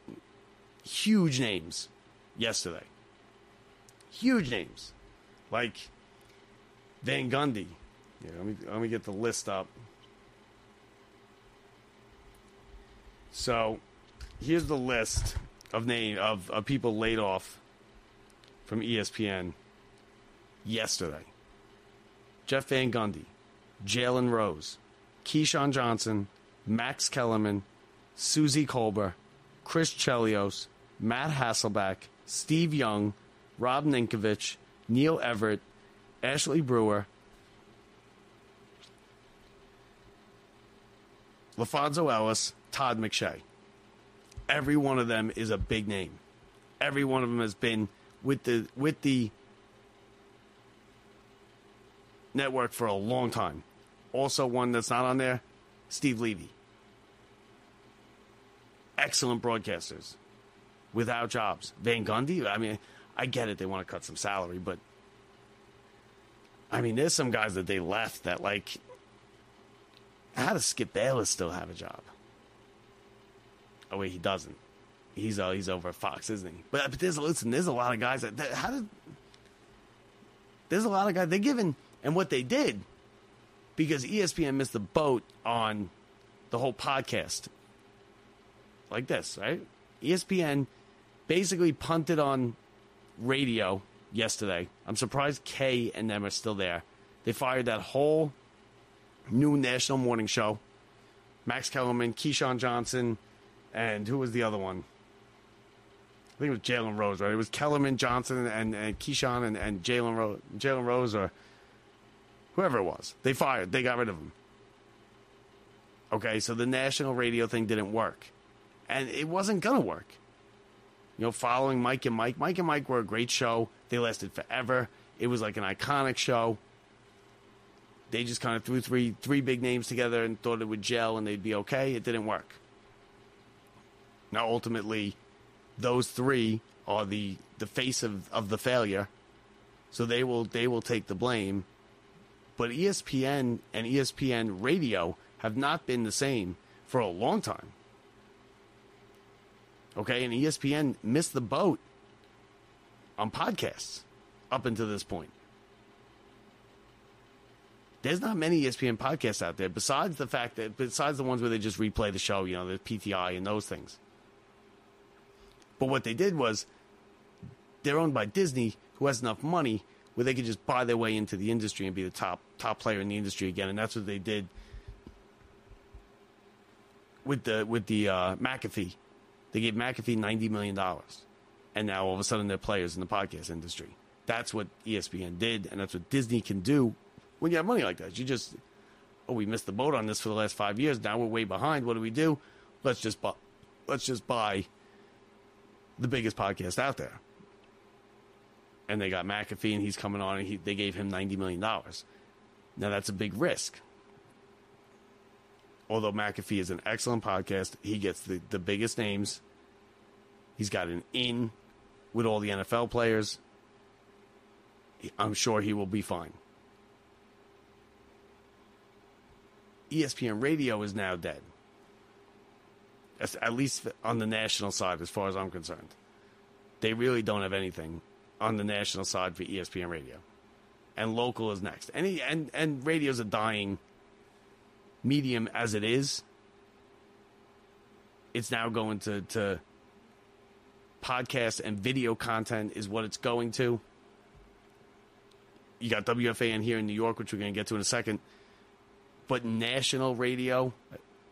huge names yesterday. huge names like Van Gundy. Yeah, let me let me get the list up. So, here's the list of name of, of people laid off from ESPN yesterday. Jeff Van Gundy, Jalen Rose, Keyshawn Johnson, Max Kellerman, Suzy Kolber, Chris Chelios, Matt Hasselbeck, Steve Young, Rob Ninkovich, Neil Everett, Ashley Brewer, LaPhonso Ellis, Todd McShay. Every one of them is a big name. Every one of them has been with the with the network for a long time. Also, one that's not on there, Steve Levy. Excellent broadcasters without jobs. Van Gundy, I mean, I get it, they want to cut some salary, but I mean, there's some guys that they left that, like, how does Skip Bayless still have a job? Oh, wait, he doesn't. He's uh, he's over at Fox, isn't he? But, but there's listen, there's a lot of guys that, that how did there's a lot of guys they're given and what they did because ESPN missed the boat on the whole podcast like this, right? ESPN basically punted on radio yesterday. I'm surprised Kay and them are still there. They fired that whole new national morning show. Max Kellerman, Keyshawn Johnson, and who was the other one? I think it was Jalen Rose, right? It was Kellerman, Johnson, and, and Keyshawn, and, and Jalen Rose, Jalen Rose, or whoever it was. They fired. They got rid of him. Okay, so the national radio thing didn't work, and it wasn't gonna work. You know, following Mike and Mike. Mike and Mike were a great show. They lasted forever. It was like an iconic show. They just kind of threw three three big names together and thought it would gel and they'd be okay. It didn't work. Now, ultimately, those three are the the face of, of the failure, so they will they will take the blame. But ESPN and ESPN Radio have not been the same for a long time. Okay, and ESPN missed the boat on podcasts up until this point. There's not many ESPN podcasts out there besides the fact that besides the ones where they just replay the show, you know, the PTI and those things. But what they did was they're owned by Disney, who has enough money where they could just buy their way into the industry and be the top top player in the industry again, and that's what they did with the with the uh, McAfee. They gave McAfee ninety million dollars, and now all of a sudden they're players in the podcast industry. That's what ESPN did, and that's what Disney can do when you have money like that. You just oh, we missed the boat on this for the last five years. Now we're way behind. What do we do? Let's just buy. Let's just buy the biggest podcast out there. And they got McAfee, and he's coming on, and he, they gave him ninety million dollars. Now that's a big risk. Although McAfee is an excellent podcast, he gets the, the biggest names. He's got an in with all the NFL players. I'm sure he will be fine. ESPN Radio is now dead. At least on the national side, as far as I'm concerned. They really don't have anything on the national side for ESPN Radio. And local is next. Any and, and radio's a dying medium as it is. It's now going to, to podcast and video content is what it's going to. You got WFAN here in New York, which we're going to get to in a second. But national radio,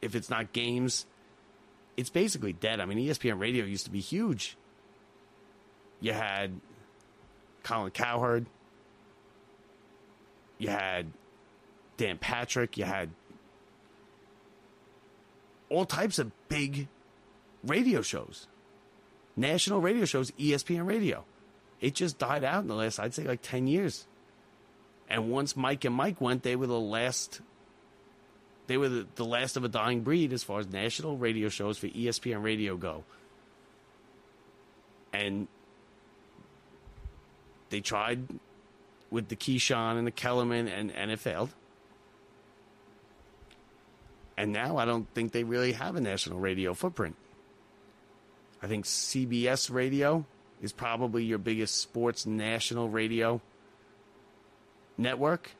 if it's not games, it's basically dead. I mean, ESPN radio used to be huge. You had Colin Cowherd. You had Dan Patrick. You had all types of big radio shows, national radio shows, ESPN radio. It just died out in the last, I'd say, like 10 years. And once Mike and Mike went, they were the last. They were the, the last of a dying breed as far as national radio shows for ESPN radio go. And they tried with the Keyshawn and the Kellerman, and, and it failed. And now I don't think they really have a national radio footprint. I think CBS radio is probably your biggest sports national radio network.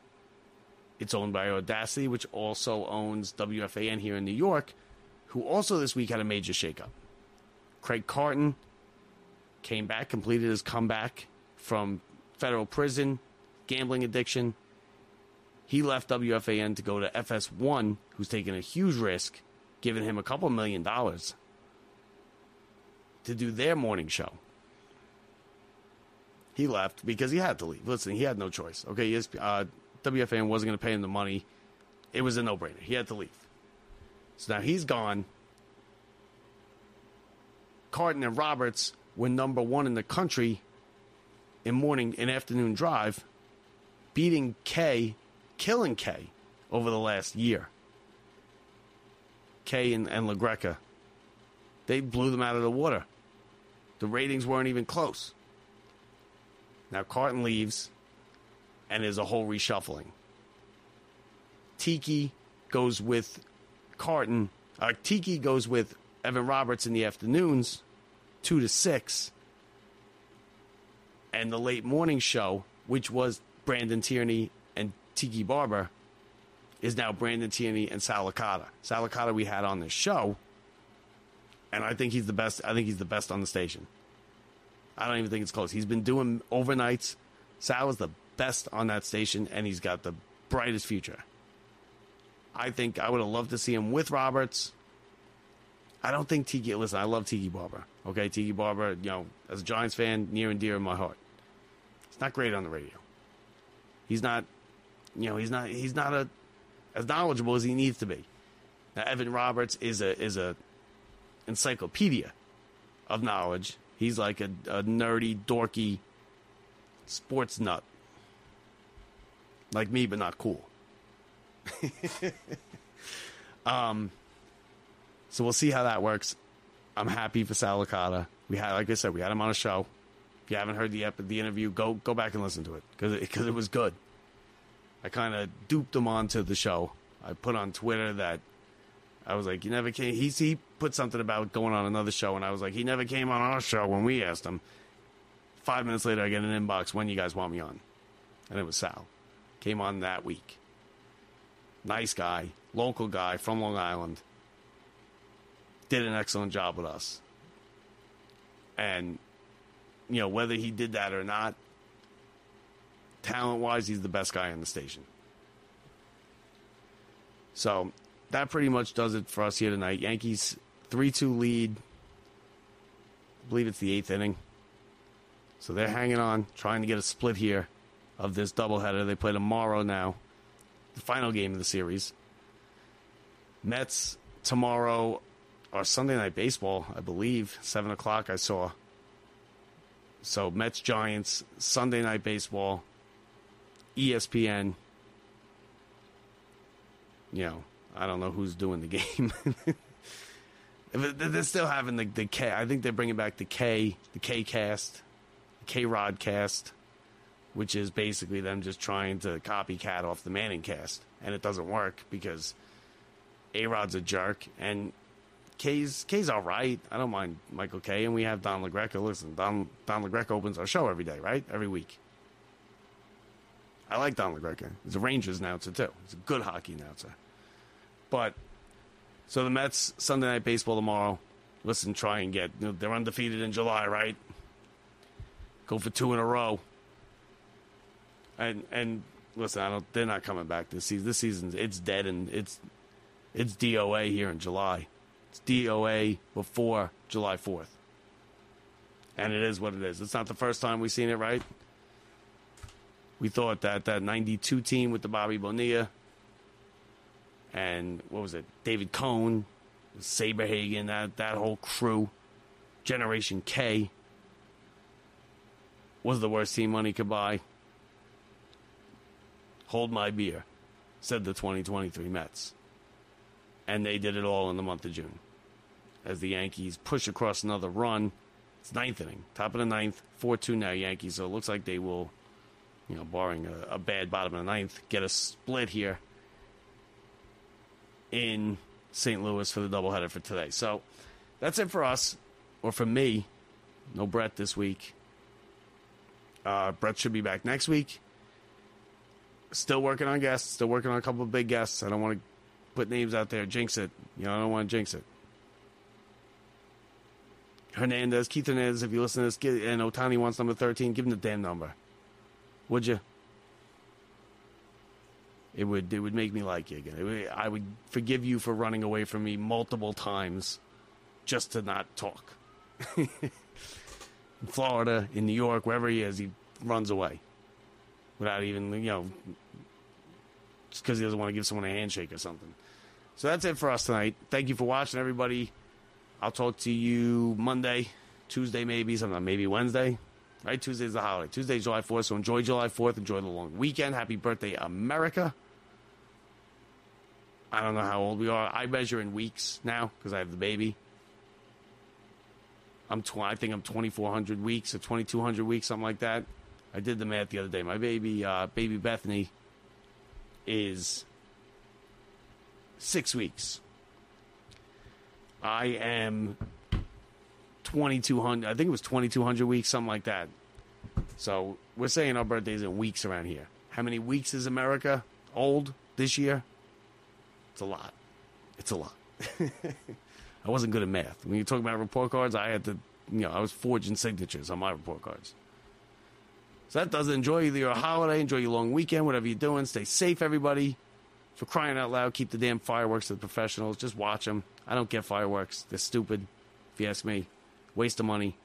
It's owned by Audacy, which also owns WFAN here in New York, who also this week had a major shakeup. Craig Carton came back, completed his comeback from federal prison, gambling addiction. He left WFAN to go to FS1, who's taking a huge risk, giving him a couple million dollars to do their morning show. He left because he had to leave. Listen, he had no choice. Okay, ESP, uh, WFAN wasn't going to pay him the money. It was a no brainer. He had to leave. So now he's gone. Carton and Roberts were number one in the country in morning and afternoon drive, beating Kay, killing Kay over the last year. Kay and, and LaGreca. They blew them out of the water. The ratings weren't even close. Now Carton leaves, and there's a whole reshuffling. Tiki goes with Carton. Uh, Tiki goes with Evan Roberts in the afternoons, two to six, and the late morning show, which was Brandon Tierney and Tiki Barber, is now Brandon Tierney and Sal Licata. Salicata we had on this show, and I think he's the best. I think he's the best on the station. I don't even think it's close. He's been doing overnights. Sal is the best on that station, and he's got the brightest future. I think I would have loved to see him with Roberts. I don't think Tiki. Listen, I love Tiki Barber. Okay, Tiki Barber. You know, as a Giants fan, near and dear in my heart. He's not great on the radio. He's not. You know, he's not. He's not a as knowledgeable as he needs to be. Now, Evan Roberts is a is a encyclopedia of knowledge. He's like a, a nerdy, dorky sports nut, like me, but not cool. um, so we'll see how that works. I'm happy for Sal Licata. We had, like I said, we had him on a show. If you haven't heard the ep- the interview, go go back and listen to it because because it, it was good. I kind of duped him onto the show. I put on Twitter that I was like, "You never came." He he put something about going on another show, and I was like, "He never came on our show when we asked him." Five minutes later, I get an inbox when you guys want me on, and it was Sal. Came on that week. Nice guy, local guy from Long Island. Did an excellent job with us, and you know whether he did that or not, talent wise, he's the best guy in the station. So that pretty much does it for us here tonight. Yankees 3 2 lead. I believe it's the eighth inning. So they're hanging on, trying to get a split here of this doubleheader. They play tomorrow now, the final game of the series. Mets tomorrow or Sunday night baseball, I believe, 7 o'clock, I saw. So Mets Giants, Sunday night baseball, ESPN. You know, I don't know who's doing the game. they're still having the, the Kay. I think they're bringing back the Kay, the Kay cast, the Kay Rod cast, which is basically them just trying to copycat off the Manning cast, and it doesn't work because A Rod's a jerk and Kay's Kay's all right. I don't mind Michael Kay. And we have Don LaGreca. Listen, Don Don LaGreca opens our show every day, right? Every week. I like Don LaGreca. He's a Rangers announcer too. He's a good hockey announcer. But so the Mets Sunday night baseball tomorrow. Listen, try and get you know, they're undefeated in July, right? Go for two in a row. And and listen, I don't. They're not coming back this season. This season it's dead and it's it's DOA here in July. It's DOA before July fourth. And it is what it is. It's not the first time we've seen it, right? We thought that that 92 team with the Bobby Bonilla and what was it? David Cone, Saberhagen, that that whole crew, Generation K was the worst team money could buy. Hold my beer, said the 2023 Mets. And they did it all in the month of June. As the Yankees push across another run, it's ninth inning, top of the ninth, 4 2 now, Yankees. So it looks like they will, you know, barring a, a bad bottom of the ninth, get a split here in St. Louis for the doubleheader for today. So that's it for us, or for me. No Brett this week. Uh, Brett should be back next week. Still working on guests. Still working on a couple of big guests. I don't want to put names out there. Jinx it. You know, I don't want to jinx it. Hernandez, Keith Hernandez, if you listen to this, and Ohtani wants number 13, give him the damn number. Would you? It would it would make me like you again. Would, I would forgive you for running away from me multiple times just to not talk. in Florida, in New York, wherever he is, he runs away without even, you know, because he doesn't want to give someone a handshake or something. So that's it for us tonight. Thank you for watching, everybody. I'll talk to you Monday, Tuesday, maybe, sometime, maybe Wednesday. Right? Tuesday's the holiday. Tuesday's July 4th, so enjoy July 4th. Enjoy the long weekend. Happy birthday, America. I don't know how old we are. I measure in weeks now because I have the baby. I'm tw- I think I'm 2,400 weeks or 2,200 weeks, something like that. I did the math the other day. My baby, uh, baby Bethany, is six weeks. I am 2,200. I think it was 2,200 weeks, something like that. So we're saying our birthdays in weeks around here. How many weeks is America old this year? It's a lot. It's a lot. I wasn't good at math. When you talk about report cards, I had to, you know, I was forging signatures on my report cards. So that does. Enjoy your holiday. Enjoy your long weekend, whatever you're doing. Stay safe, everybody. For crying out loud, keep the damn fireworks to the professionals. Just watch them. I don't get fireworks. They're stupid, if you ask me. Waste of money.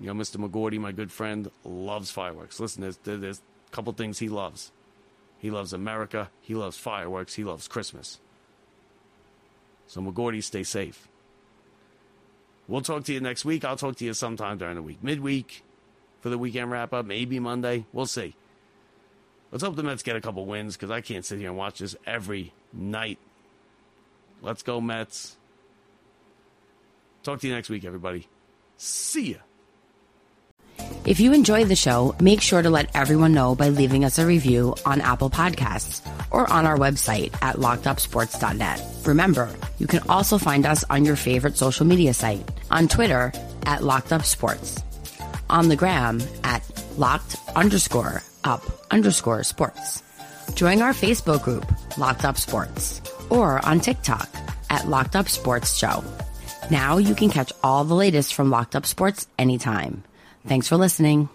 You know, Mr. McGordy, my good friend, loves fireworks. Listen, there's, there's a couple things he loves. He loves America. He loves fireworks. He loves Christmas. So, McGordy, stay safe. We'll talk to you next week. I'll talk to you sometime during the week. Midweek for the weekend wrap up. Maybe Monday. We'll see. Let's hope the Mets get a couple wins because I can't sit here and watch this every night. Let's go, Mets. Talk to you next week, everybody. See ya. If you enjoyed the show, make sure to let everyone know by leaving us a review on Apple Podcasts or on our website at lockedupsports.net. Remember, you can also find us on your favorite social media site, on Twitter at lockedupsports, on the gram at locked underscore up underscore sports. Join our Facebook group, Locked Up Sports, or on TikTok at Locked Up Sports Show. Now you can catch all the latest from Locked Up Sports anytime. Thanks for listening.